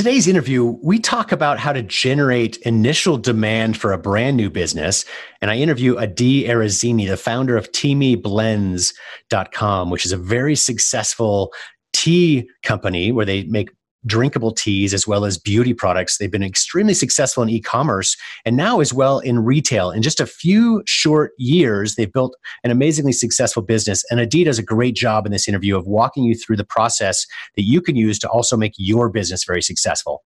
today's interview, we talk about how to generate initial demand for a brand new business. And I interview Adi Arezzini, the founder of teamiblends.com, which is a very successful tea company where they make drinkable teas as well as beauty products. They've been extremely successful in e commerce and now as well in retail. In just a few short years, they've built an amazingly successful business. And Adi does a great job in this interview of walking you through the process that you can use to also make your business very successful.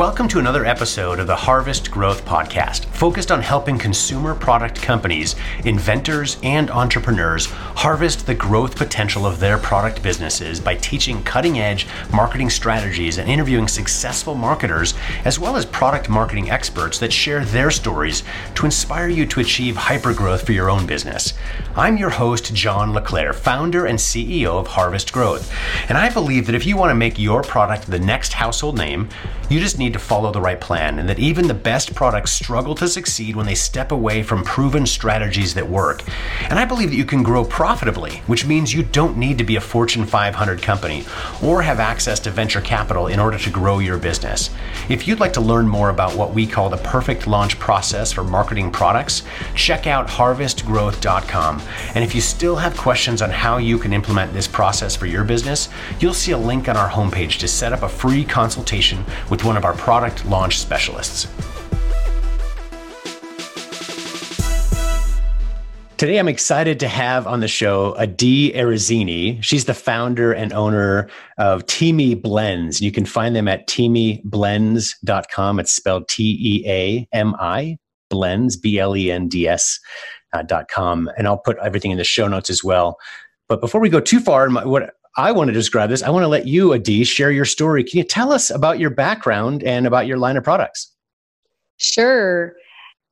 Welcome to another episode of the Harvest Growth Podcast, focused on helping consumer product companies, inventors, and entrepreneurs harvest the growth potential of their product businesses by teaching cutting edge marketing strategies and interviewing successful marketers, as well as product marketing experts that share their stories to inspire you to achieve hypergrowth for your own business. I'm your host, John LeClaire, founder and CEO of Harvest Growth. And I believe that if you want to make your product the next household name, you just need to follow the right plan, and that even the best products struggle to succeed when they step away from proven strategies that work. And I believe that you can grow profitably, which means you don't need to be a Fortune 500 company or have access to venture capital in order to grow your business. If you'd like to learn more about what we call the perfect launch process for marketing products, check out harvestgrowth.com. And if you still have questions on how you can implement this process for your business, you'll see a link on our homepage to set up a free consultation with one of our product launch specialists. Today, I'm excited to have on the show Adi Arezzini. She's the founder and owner of Teami Blends. You can find them at teamiblends.com. It's spelled T E A M I, blends, B L E N D S uh, dot com. And I'll put everything in the show notes as well. But before we go too far, what I want to describe this. I want to let you, Adi, share your story. Can you tell us about your background and about your line of products? Sure.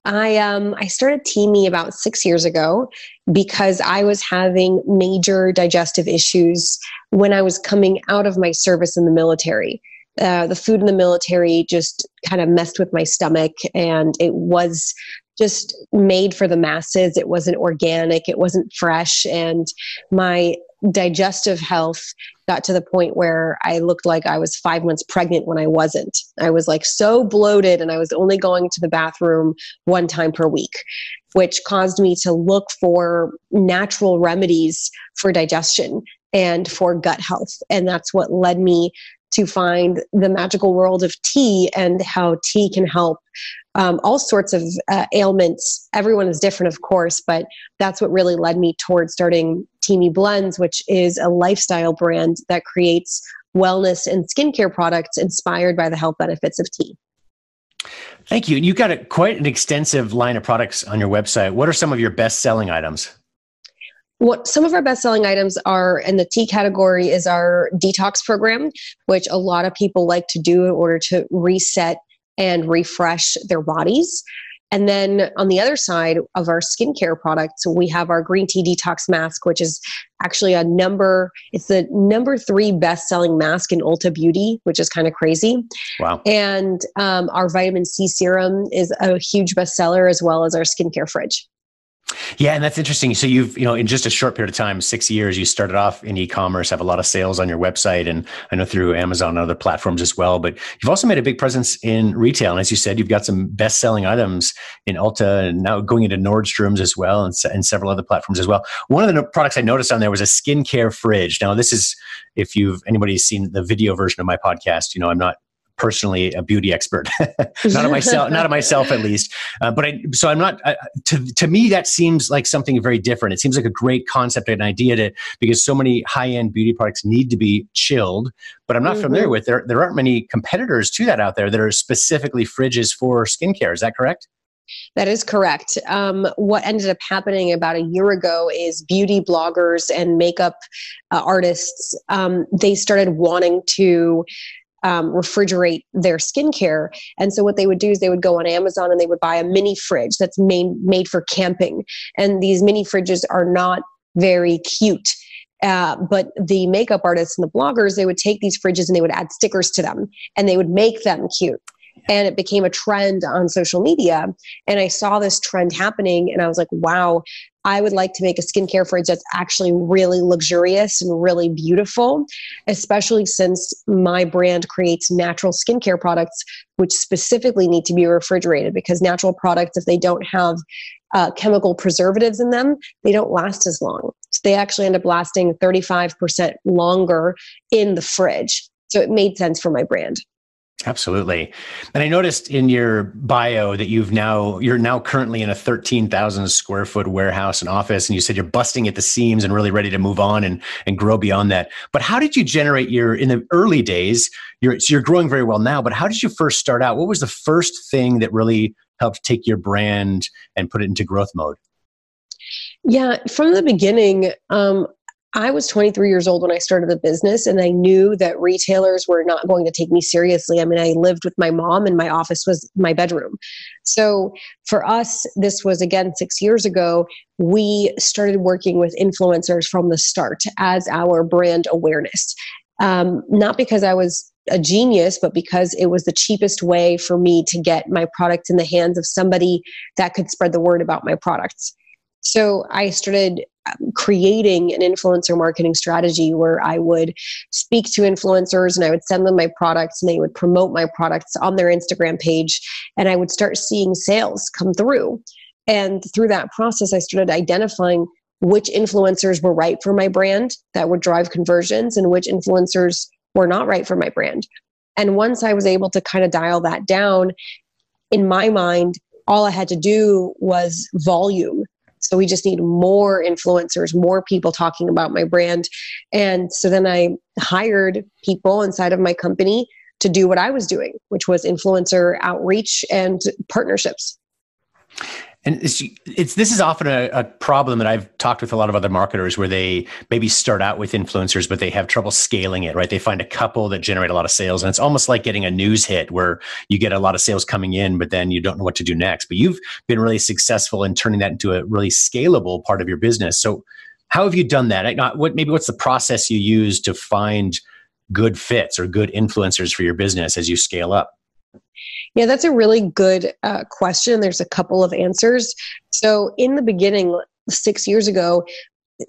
I um I started Teami about six years ago because I was having major digestive issues when I was coming out of my service in the military. Uh, the food in the military just kind of messed with my stomach, and it was just made for the masses. It wasn't organic. It wasn't fresh, and my digestive health got to the point where I looked like I was five months pregnant when I wasn't. I was like so bloated and I was only going to the bathroom one time per week, which caused me to look for natural remedies for digestion and for gut health. And that's what led me to find the magical world of tea and how tea can help um, all sorts of uh, ailments. Everyone is different, of course, but that's what really led me towards starting Teami Blends, which is a lifestyle brand that creates wellness and skincare products inspired by the health benefits of tea. Thank you. And You've got a, quite an extensive line of products on your website. What are some of your best selling items? what some of our best selling items are in the tea category is our detox program, which a lot of people like to do in order to reset and refresh their bodies. And then on the other side of our skincare products, we have our green tea detox mask, which is actually a number, it's the number three best selling mask in Ulta Beauty, which is kind of crazy. Wow. And um, our vitamin C serum is a huge bestseller, as well as our skincare fridge. Yeah, and that's interesting. So you've, you know, in just a short period of time, six years, you started off in e-commerce, have a lot of sales on your website, and I know through Amazon and other platforms as well. But you've also made a big presence in retail, and as you said, you've got some best-selling items in Ulta, and now going into Nordstrom's as well, and, and several other platforms as well. One of the products I noticed on there was a skincare fridge. Now, this is if you've anybody's seen the video version of my podcast, you know, I'm not personally a beauty expert, not of myself, not of myself at least. Uh, but I, so I'm not. Uh, to to me, that seems like something very different. It seems like a great concept and idea to because so many high end beauty products need to be chilled. But I'm not mm-hmm. familiar with there. There aren't many competitors to that out there that are specifically fridges for skincare. Is that correct? That is correct. Um, what ended up happening about a year ago is beauty bloggers and makeup uh, artists um, they started wanting to um, refrigerate their skincare. And so what they would do is they would go on Amazon and they would buy a mini fridge that's made made for camping. And these mini fridges are not very cute. Uh, but the makeup artists and the bloggers, they would take these fridges and they would add stickers to them and they would make them cute. And it became a trend on social media. And I saw this trend happening and I was like, wow, I would like to make a skincare fridge that's actually really luxurious and really beautiful, especially since my brand creates natural skincare products, which specifically need to be refrigerated because natural products, if they don't have uh, chemical preservatives in them, they don't last as long. So they actually end up lasting 35% longer in the fridge. So it made sense for my brand. Absolutely. And I noticed in your bio that you've now you're now currently in a 13,000 square foot warehouse and office and you said you're busting at the seams and really ready to move on and and grow beyond that. But how did you generate your in the early days you're so you're growing very well now, but how did you first start out? What was the first thing that really helped take your brand and put it into growth mode? Yeah, from the beginning, um, I was 23 years old when I started the business, and I knew that retailers were not going to take me seriously. I mean, I lived with my mom, and my office was my bedroom. So for us, this was again six years ago. We started working with influencers from the start as our brand awareness. Um, not because I was a genius, but because it was the cheapest way for me to get my product in the hands of somebody that could spread the word about my products. So I started um, creating an influencer marketing strategy where I would speak to influencers and I would send them my products and they would promote my products on their Instagram page and I would start seeing sales come through. And through that process, I started identifying which influencers were right for my brand that would drive conversions and which influencers were not right for my brand. And once I was able to kind of dial that down, in my mind, all I had to do was volume so we just need more influencers, more people talking about my brand. And so then I hired people inside of my company to do what I was doing, which was influencer outreach and partnerships. And it's, it's this is often a, a, problem that I've talked with a lot of other marketers where they maybe start out with influencers, but they have trouble scaling it, right? They find a couple that generate a lot of sales. And it's almost like getting a news hit where you get a lot of sales coming in, but then you don't know what to do next. But you've been really successful in turning that into a really scalable part of your business. So how have you done that? What maybe what's the process you use to find good fits or good influencers for your business as you scale up? Yeah, that's a really good uh, question. There's a couple of answers. So, in the beginning, six years ago,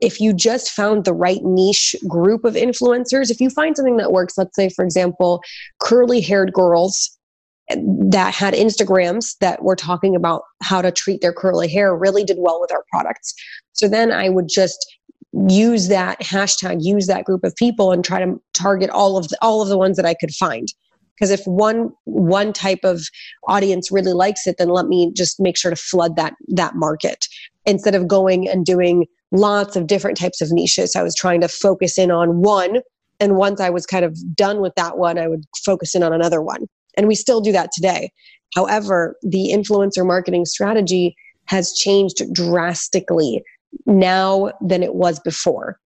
if you just found the right niche group of influencers, if you find something that works, let's say, for example, curly haired girls that had Instagrams that were talking about how to treat their curly hair really did well with our products. So then I would just use that hashtag, use that group of people and try to target all of the, all of the ones that I could find because if one one type of audience really likes it then let me just make sure to flood that that market instead of going and doing lots of different types of niches. I was trying to focus in on one and once i was kind of done with that one i would focus in on another one. And we still do that today. However the influencer marketing strategy has changed drastically now than it was before.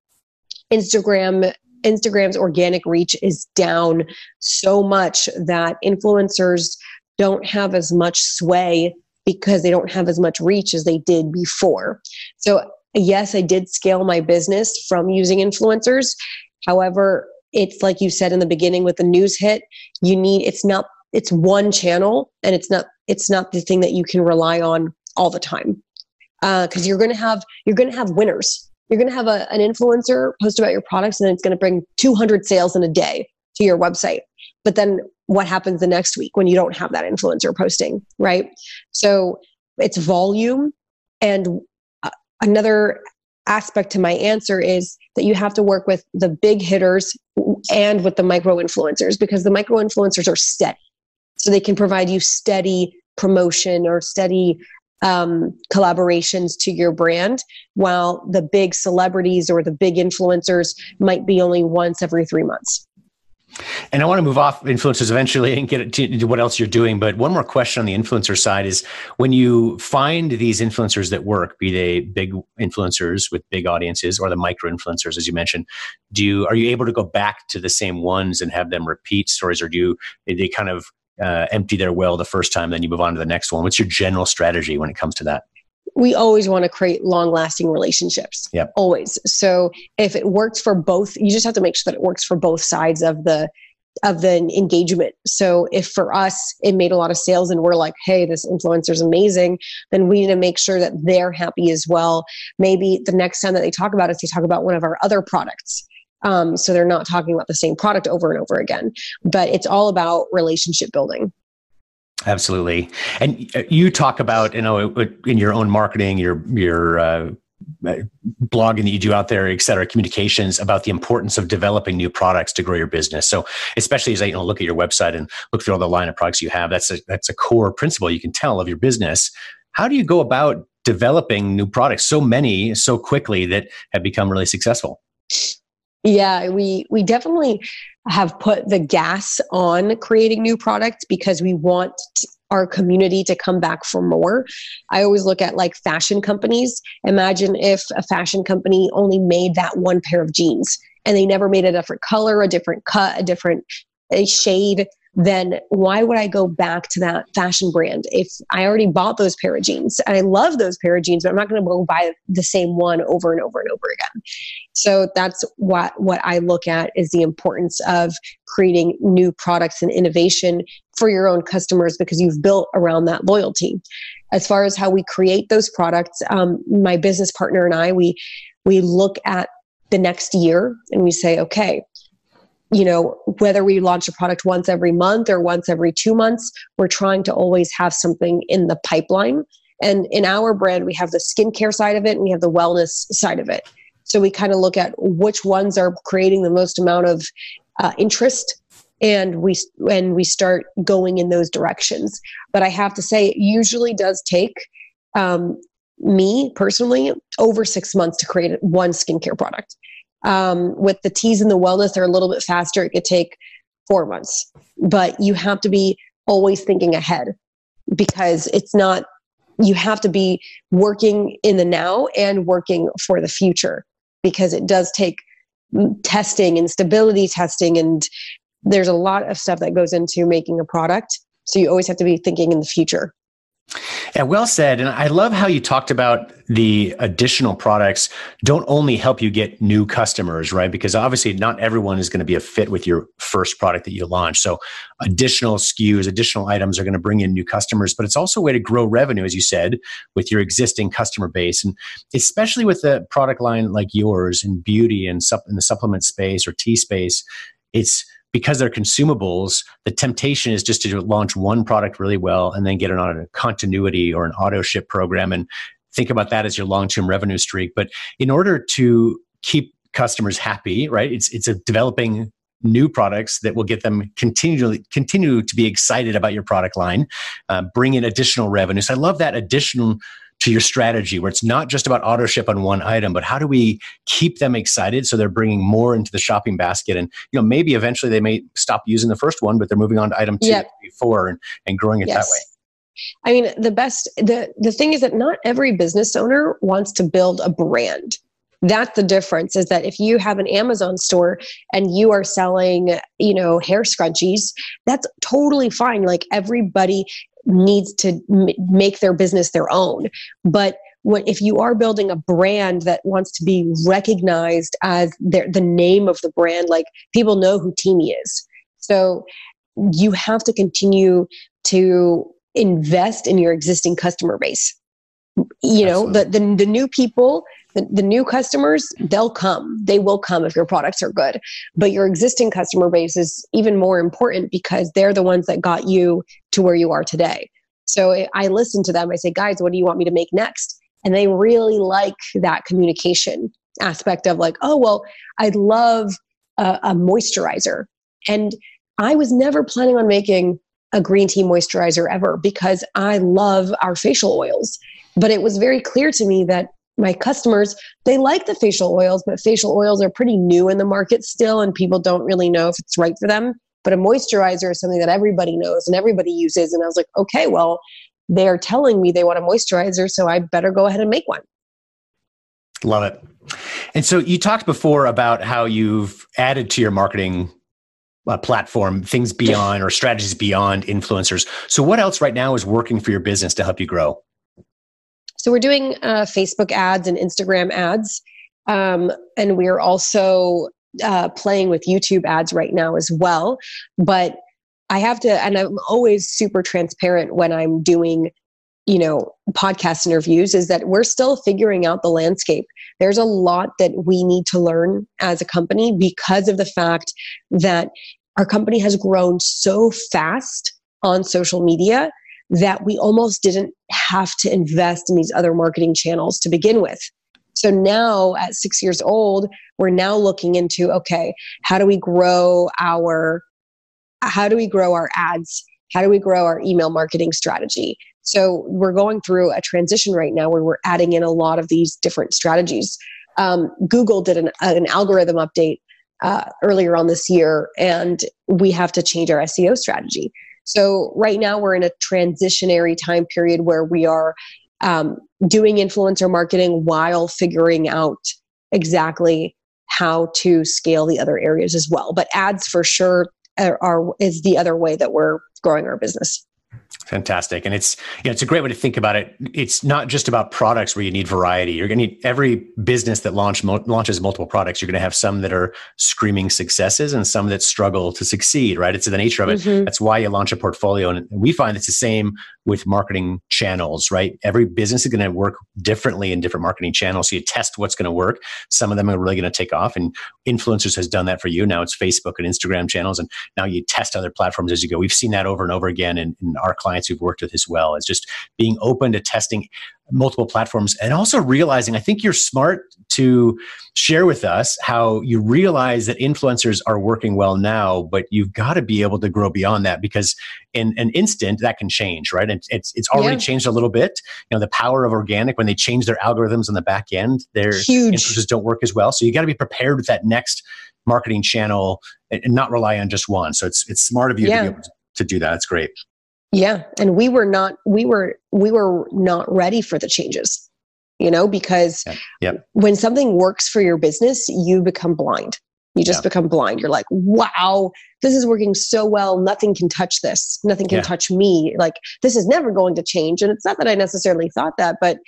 Instagram Instagram's organic reach is down so much that influencers don't have as much sway because they don't have as much reach as they did before. So, yes, I did scale my business from using influencers. However, it's like you said in the beginning with the news hit, you need it's not it's one channel and it's not it's not the thing that you can rely on all the time because uh, you're going to have you're going to have winners you're going to have a, an influencer post about your products and it's going to bring 200 sales in a day to your website. But then what happens the next week when you don't have that influencer posting, right? So it's volume. And uh, another aspect to my answer is that you have to work with the big hitters and with the micro influencers because the micro influencers are steady. So they can provide you steady promotion or steady um, collaborations to your brand, while the big celebrities or the big influencers might be only once every three months. And I want to move off influencers eventually and get into what else you're doing. But one more question on the influencer side is when you find these influencers that work, be they big influencers with big audiences or the micro influencers, as you mentioned, do you are you able to go back to the same ones and have them repeat stories, or do you they kind of uh, empty their well the first time, then you move on to the next one. What's your general strategy when it comes to that? we always want to create long lasting relationships. Yep. Always. So if it works for both, you just have to make sure that it works for both sides of the of the engagement. So if for us it made a lot of sales and we're like, hey, this influencer is amazing, then we need to make sure that they're happy as well. Maybe the next time that they talk about us, they talk about one of our other products. Um, so they're not talking about the same product over and over again. But it's all about relationship building. Absolutely, and uh, you talk about you know in your own marketing, your your uh, blogging that you do out there, et cetera, communications about the importance of developing new products to grow your business. So, especially as I you know, look at your website and look through all the line of products you have, that's a that's a core principle you can tell of your business. How do you go about developing new products? So many, so quickly that have become really successful. Yeah, we we definitely have put the gas on creating new products because we want our community to come back for more. I always look at like fashion companies. Imagine if a fashion company only made that one pair of jeans and they never made a different color, a different cut, a different shade then why would I go back to that fashion brand if I already bought those pair of jeans and I love those pair of jeans, but I'm not going to go buy the same one over and over and over again. So that's what what I look at is the importance of creating new products and innovation for your own customers because you've built around that loyalty. As far as how we create those products, um, my business partner and I we we look at the next year and we say, okay, you know, whether we launch a product once every month or once every two months, we're trying to always have something in the pipeline. And in our brand, we have the skincare side of it and we have the wellness side of it. So we kind of look at which ones are creating the most amount of uh, interest and we and we start going in those directions. But I have to say, it usually does take um, me personally over six months to create one skincare product. Um, with the teas and the wellness, they're a little bit faster. It could take four months, but you have to be always thinking ahead because it's not, you have to be working in the now and working for the future because it does take testing and stability testing and there's a lot of stuff that goes into making a product. So you always have to be thinking in the future. Yeah, well said. And I love how you talked about the additional products don't only help you get new customers, right? Because obviously, not everyone is going to be a fit with your first product that you launch. So, additional SKUs, additional items are going to bring in new customers, but it's also a way to grow revenue, as you said, with your existing customer base. And especially with a product line like yours in beauty and in the supplement space or tea space, it's because they're consumables, the temptation is just to launch one product really well and then get it on a continuity or an auto ship program and think about that as your long-term revenue streak. But in order to keep customers happy, right? It's it's a developing new products that will get them continually continue to be excited about your product line, uh, bring in additional revenue. So I love that additional to your strategy where it's not just about auto ship on one item but how do we keep them excited so they're bringing more into the shopping basket and you know maybe eventually they may stop using the first one but they're moving on to item two yep. three, four and, and growing it yes. that way I mean, the best the the thing is that not every business owner wants to build a brand. That's the difference is that if you have an Amazon store and you are selling, you know, hair scrunchies, that's totally fine. Like everybody needs to m- make their business their own. But what if you are building a brand that wants to be recognized as their, the name of the brand, like people know who Teami is. So you have to continue to invest in your existing customer base. You know, the, the, the new people the, the new customers they'll come. They will come if your products are good. But your existing customer base is even more important because they're the ones that got you to where you are today. So i listen to them. I say guys what do you want me to make next? And they really like that communication aspect of like oh well i'd love a, a moisturizer. And i was never planning on making a green tea moisturizer ever because i love our facial oils. But it was very clear to me that my customers they like the facial oils but facial oils are pretty new in the market still and people don't really know if it's right for them. But a moisturizer is something that everybody knows and everybody uses and i was like okay well they're telling me they want a moisturizer so i better go ahead and make one. Love it. And so you talked before about how you've added to your marketing uh, platform things beyond or strategies beyond influencers. So what else right now is working for your business to help you grow so we're doing uh, Facebook ads and Instagram ads. Um, and we're also uh, playing with YouTube ads right now as well. But I have to, and I'm always super transparent when I'm doing, you know, podcast interviews, is that we're still figuring out the landscape. There's a lot that we need to learn as a company because of the fact that our company has grown so fast on social media that we almost didn't have to invest in these other marketing channels to begin with. So now at six years old, we're now looking into okay, how do we grow our how do we grow our ads? How do we grow our email marketing strategy? So we're going through a transition right now where we're adding in a lot of these different strategies. Um, Google did an, an algorithm update uh, earlier on this year, and we have to change our SEO strategy. So right now we're in a transitionary time period where we are um, doing influencer marketing while figuring out exactly how to scale the other areas as well. But ads for sure are, are is the other way that we're growing our business. Fantastic. And it's, it's a great way to think about it. It's not just about products where you need variety. You're going to need every business that launch, mo- launches multiple products. You're going to have some that are screaming successes and some that struggle to succeed, right? It's the nature of it. Mm-hmm. That's why you launch a portfolio. And we find it's the same with marketing channels, right? Every business is going to work differently in different marketing channels. So you test what's going to work. Some of them are really going to take off. And influencers has done that for you. Now it's Facebook and Instagram channels. And now you test other platforms as you go. We've seen that over and over again in, in our clients who've worked with as well. It's just being open to testing multiple platforms and also realizing i think you're smart to share with us how you realize that influencers are working well now but you've got to be able to grow beyond that because in an instant that can change right and it's it's already yeah. changed a little bit you know the power of organic when they change their algorithms on the back end their Huge. influencers don't work as well so you got to be prepared with that next marketing channel and, not rely on just one so it's it's smart of you yeah. to be able to do that it's great yeah, and we were not we were we were not ready for the changes. You know, because yeah. Yeah. when something works for your business, you become blind. You just yeah. become blind. You're like, "Wow, this is working so well. Nothing can touch this. Nothing can touch me. Like this is never going to change." And it's not that I necessarily thought that, but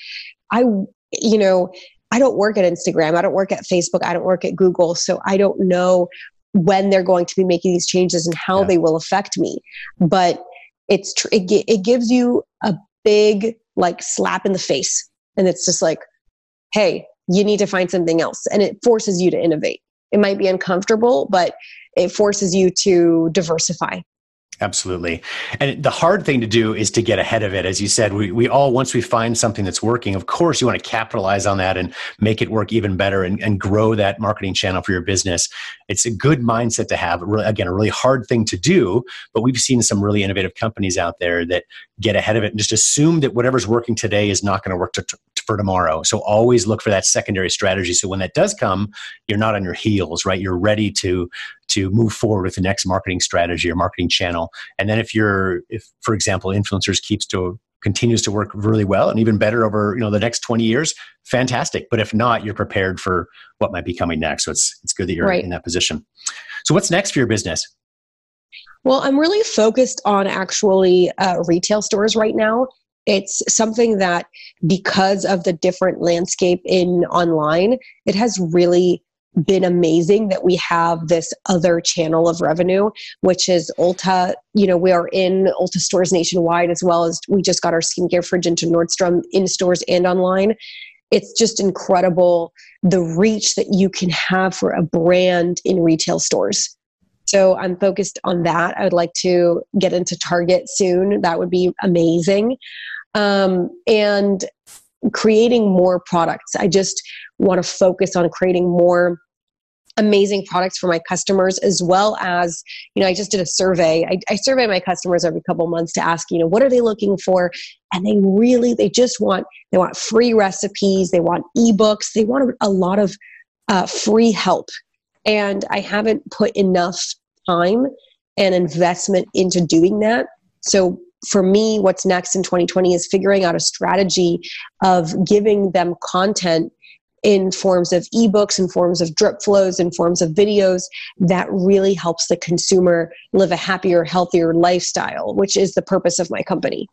I you know, I don't work at Instagram. I don't work at Facebook. I don't work at Google. So I don't know when they're going to be making these changes and how they will affect me. But it's tr- it, it gives you a big like slap in the face and it's just like hey you need to find something else and it forces you to innovate it might be uncomfortable but it forces you to diversify Absolutely. And the hard thing to do is to get ahead of it. As you said, we, we all, once we find something that's working, of course, you want to capitalize on that and make it work even better and, and grow that marketing channel for your business. It's a good mindset to have. Really, again, a really hard thing to do, but we've seen some really innovative companies out there that get ahead of it and just assume that whatever's working today is not going to work for tomorrow. So always look for that secondary strategy. So when that does come, you're not on your heels, right? You're ready to to move forward with the next marketing strategy or marketing channel. And then if you're, if for example, influencers keeps to continues to work really well and even better over you know the next 20 years fantastic. But if not you're prepared for what might be coming next. So it's it's good that you're right. in that position. So what's next for your business? Well i'm really focused on actually uh, retail stores right now. It's something that because of the different landscape in online it has really been amazing that we have this other channel of revenue, which is Ulta. You know, we are in Ulta stores nationwide as well as we just got our skincare fridge into Nordstrom in stores and online. It's just incredible the reach that you can have for a brand in retail stores. So I'm focused on that. I would like to get into Target soon. That would be amazing. Um, and creating more products. I just want to focus on creating more amazing products for my customers as well as you know i just did a survey. I, I, survey my customers every couple months to ask you know what are they looking for? And they really they just want they want free recipes they want ebooks they want a lot of uh, free help. And i haven't put enough time and investment into doing that. So for me what's next in 2020 is figuring out a strategy of giving them content in forms of ebooks, in forms of drip flows, in forms of videos that really helps the consumer live a happier, healthier lifestyle, which is the purpose of my company.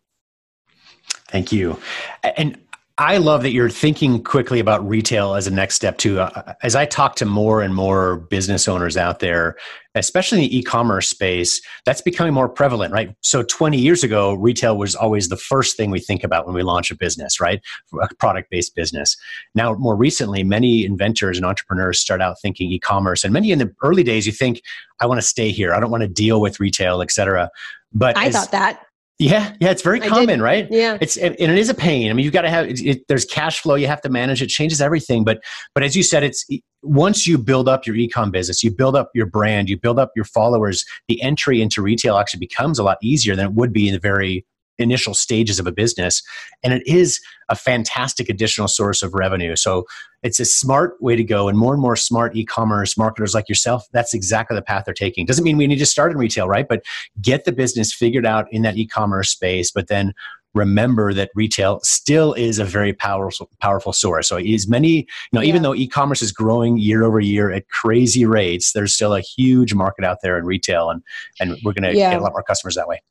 Thank you. And I love that you're thinking quickly about retail as a next step too. Uh, as I talk to more and more business owners out there, especially in the e-commerce space, that's becoming more prevalent, right? So 20 years ago, retail was always the first thing we think about when we launch a business, right? A product-based business. Now, more recently, many inventors and entrepreneurs start out thinking e-commerce, and many in the early days, you think, "I want to stay here. I don't want to deal with retail, et cetera." But I as, thought that yeah, yeah, it's very common, right? Yeah, it's and it is a pain. I mean, you've got to have it, it, there's cash flow you have to manage. It changes everything, but but as you said, it's once you build up your ecom business, you build up your brand, you build up your followers. The entry into retail actually becomes a lot easier than it would be in the very initial stages of a business and it is a fantastic additional source of revenue. So it's a smart way to go and more and more smart e-commerce marketers like yourself that's exactly the path they're taking. Doesn't mean we need to start in retail right? But get the business figured out in that e-commerce space but then remember that retail still is a very powerful powerful source. So as many you know yeah. even though e-commerce is growing year over year at crazy rates there's still a huge market out there in retail and and we're going to yeah. get a lot more customers that way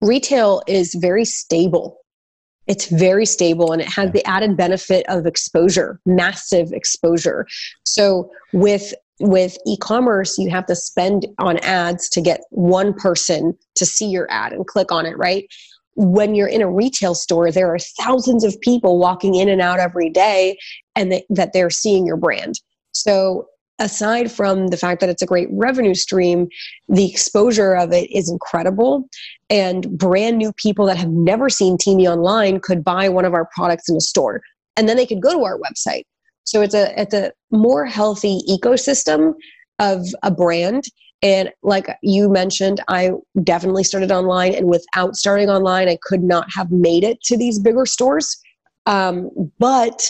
retail is very stable. It's very stable and it has the added benefit of exposure massive exposure. So with with e-commerce you have to spend on ads to get one person to see your ad and click on it right? When you're in a retail store there are thousands of people walking in and out every day and that, that they're seeing your brand. So aside from the fact that it's a great revenue stream, the exposure of it is incredible. And brand new people that have never seen Teami online could buy one of our products in a store. And then they could go to our website. So it's a it's a more healthy ecosystem of a brand. And like you mentioned, I definitely started online, and without starting online, I could not have made it to these bigger stores. Um, but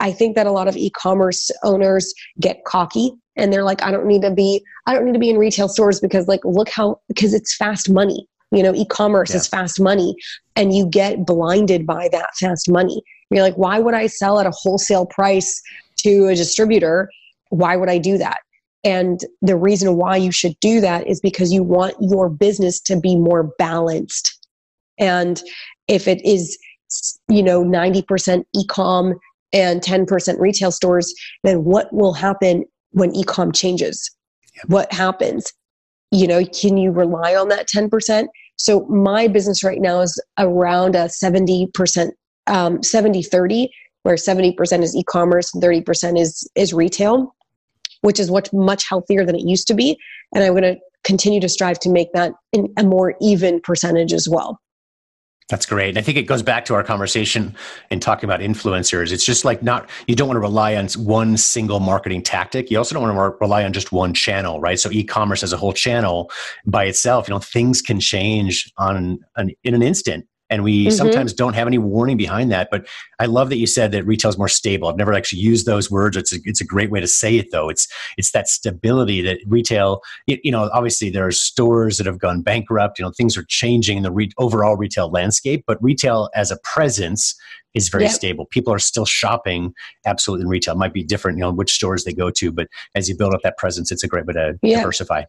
I think that a lot of e-commerce owners get cocky and they're like, I don't need to be, I don't need to be in retail stores because like, look how, because it's fast money. You know, e-commerce yeah. is fast money and you get blinded by that fast money. You're like, why would I sell at a wholesale price to a distributor? Why would I do that? And the reason why you should do that is because you want your business to be more balanced. And if it is, you know, 90% e-com and 10% retail stores, then what will happen when ecom changes? Yep. What happens? You know, can you rely on that 10%? So my business right now is around a 70%, um, 70 30, where 70% is e-commerce and 30% is, is retail, which is much, much healthier than it used to be. And I'm going to continue to strive to make that a more even percentage as well. That's great. And I think it goes back to our conversation in talking about influencers. It's just like not, you don't want to rely on one single marketing tactic. You also don't want to rely on just one channel, right? So e-commerce as a whole channel by itself, you know, things can change on an, in an instant and we mm-hmm. sometimes don't have any warning behind that but i love that you said that retail is more stable i've never actually used those words it's a, it's a great way to say it though it's it's that stability that retail you know obviously there are stores that have gone bankrupt you know things are changing in the re- overall retail landscape but retail as a presence is very yep. stable. People are still shopping absolutely in retail. It might be different, you know, which stores they go to, but as you build up that presence, it's a great way to yep. diversify.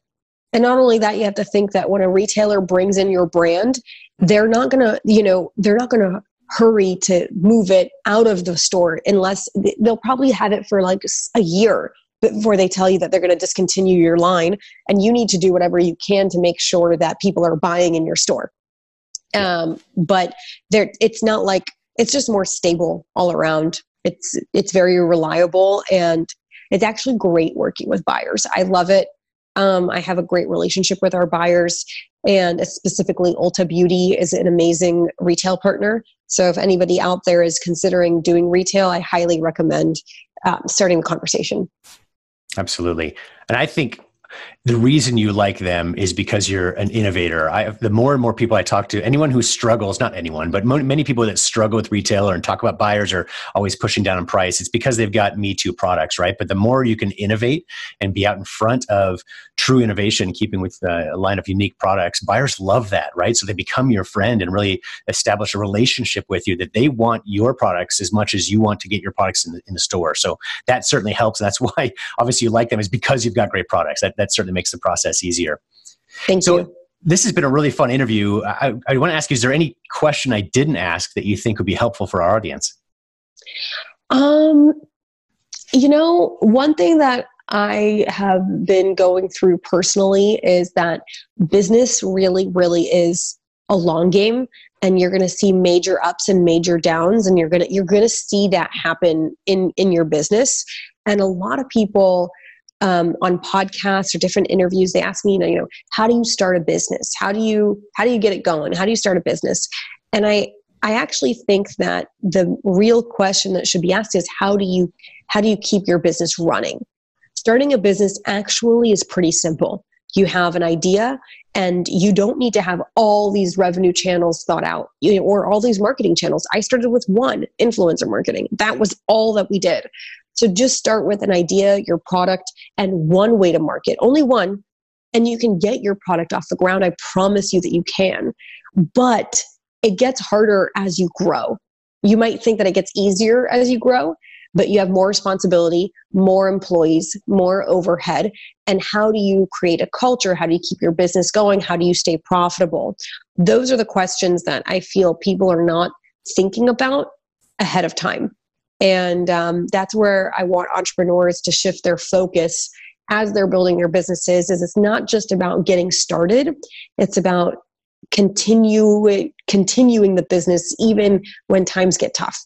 And not only that, you have to think that when a retailer brings in your brand, they're not going to, you know, they're not going to hurry to move it out of the store unless they'll probably have it for like a year before they tell you that they're going to discontinue your line. And you need to do whatever you can to make sure that people are buying in your store. Um, but there, it's not like it's just more stable all around. It's it's very reliable and it's actually great working with buyers. I love it. Um, I have a great relationship with our buyers, and specifically, Ulta Beauty is an amazing retail partner. So, if anybody out there is considering doing retail, I highly recommend um, starting the conversation. Absolutely. And I think the reason you like them is because you're an innovator. I, the more and more people I talk to, anyone who struggles, not anyone, but mo- many people that struggle with retail and talk about buyers are always pushing down on price. It's because they've got Me Too products, right? But the more you can innovate and be out in front of true innovation, keeping with a line of unique products, buyers love that, right? So they become your friend and really establish a relationship with you that they want your products as much as you want to get your products in the, in the store. So that certainly helps. That's why obviously you like them is because you've got great products. That, that certainly makes the process easier. Thank you. so, you. This has been a really fun interview. I, I want to ask you: Is there any question I didn't ask that you think would be helpful for our audience? Um, you know, one thing that I have been going through personally is that business really, really is a long game and you're going to see major ups and major downs and you're going to you're going to see that happen in in your business and a lot of people um, on podcasts or different interviews they ask me you know, you know how do you start a business? How do you how do you get it going? How do you start a business? And i i actually think that the real question that should be asked is how do you how do you keep your business running? Starting a business actually is pretty simple. You have an idea and you don't need to have all these revenue channels thought out or all these marketing channels. I started with one influencer marketing. That was all that we did so just start with an idea your product and one way to market only one and you can get your product off the ground i promise you that you can but it gets harder as you grow you might think that it gets easier as you grow but you have more responsibility, more employees, more overhead. And how do you create a culture? How do you keep your business going? How do you stay profitable? Those are the questions that I feel people are not thinking about ahead of time. And um, that's where I want entrepreneurs to shift their focus as they're building their businesses is it's not just about getting started it's about continue continuing the business even when times get tough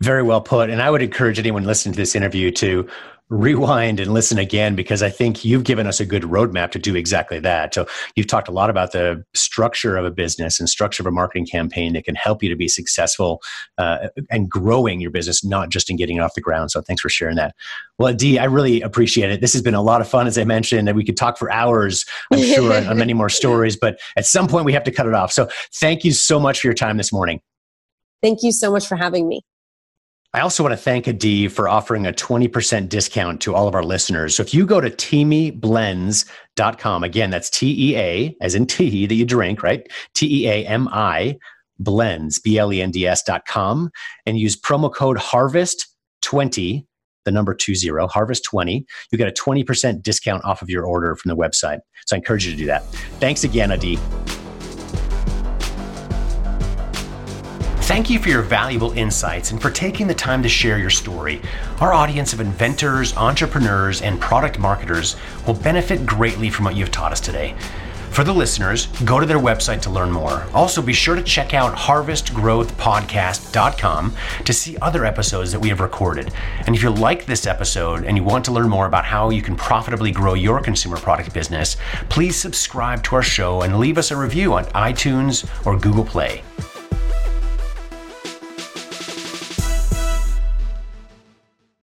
very well put. And I would encourage anyone listening to this interview to rewind and listen again because I think you've given us a good roadmap to do exactly that. So you've talked a lot about the structure of a business and structure of a marketing campaign that can help you to be successful uh, and growing your business, not just in getting it off the ground. So thanks for sharing that. Well, Dee, I really appreciate it. This has been a lot of fun, as I mentioned, and we could talk for hours, I'm sure, on many more stories. But at some point, we have to cut it off. So thank you so much for your time this morning. Thank you so much for having me. I also want to thank Adi for offering a 20% discount to all of our listeners. So if you go to teamiblends.com, again, that's T E A, as in tea that you drink, right? T E A M I blends, B L E N D S.com, and use promo code HARVEST20, the number 20, HARVEST20. You get a 20% discount off of your order from the website. So I encourage you to do that. Thanks again, Adi. Thank you for your valuable insights and for taking the time to share your story. Our audience of inventors, entrepreneurs, and product marketers will benefit greatly from what you've taught us today. For the listeners, go to their website to learn more. Also, be sure to check out harvestgrowthpodcast.com to see other episodes that we have recorded. And if you like this episode and you want to learn more about how you can profitably grow your consumer product business, please subscribe to our show and leave us a review on iTunes or Google Play.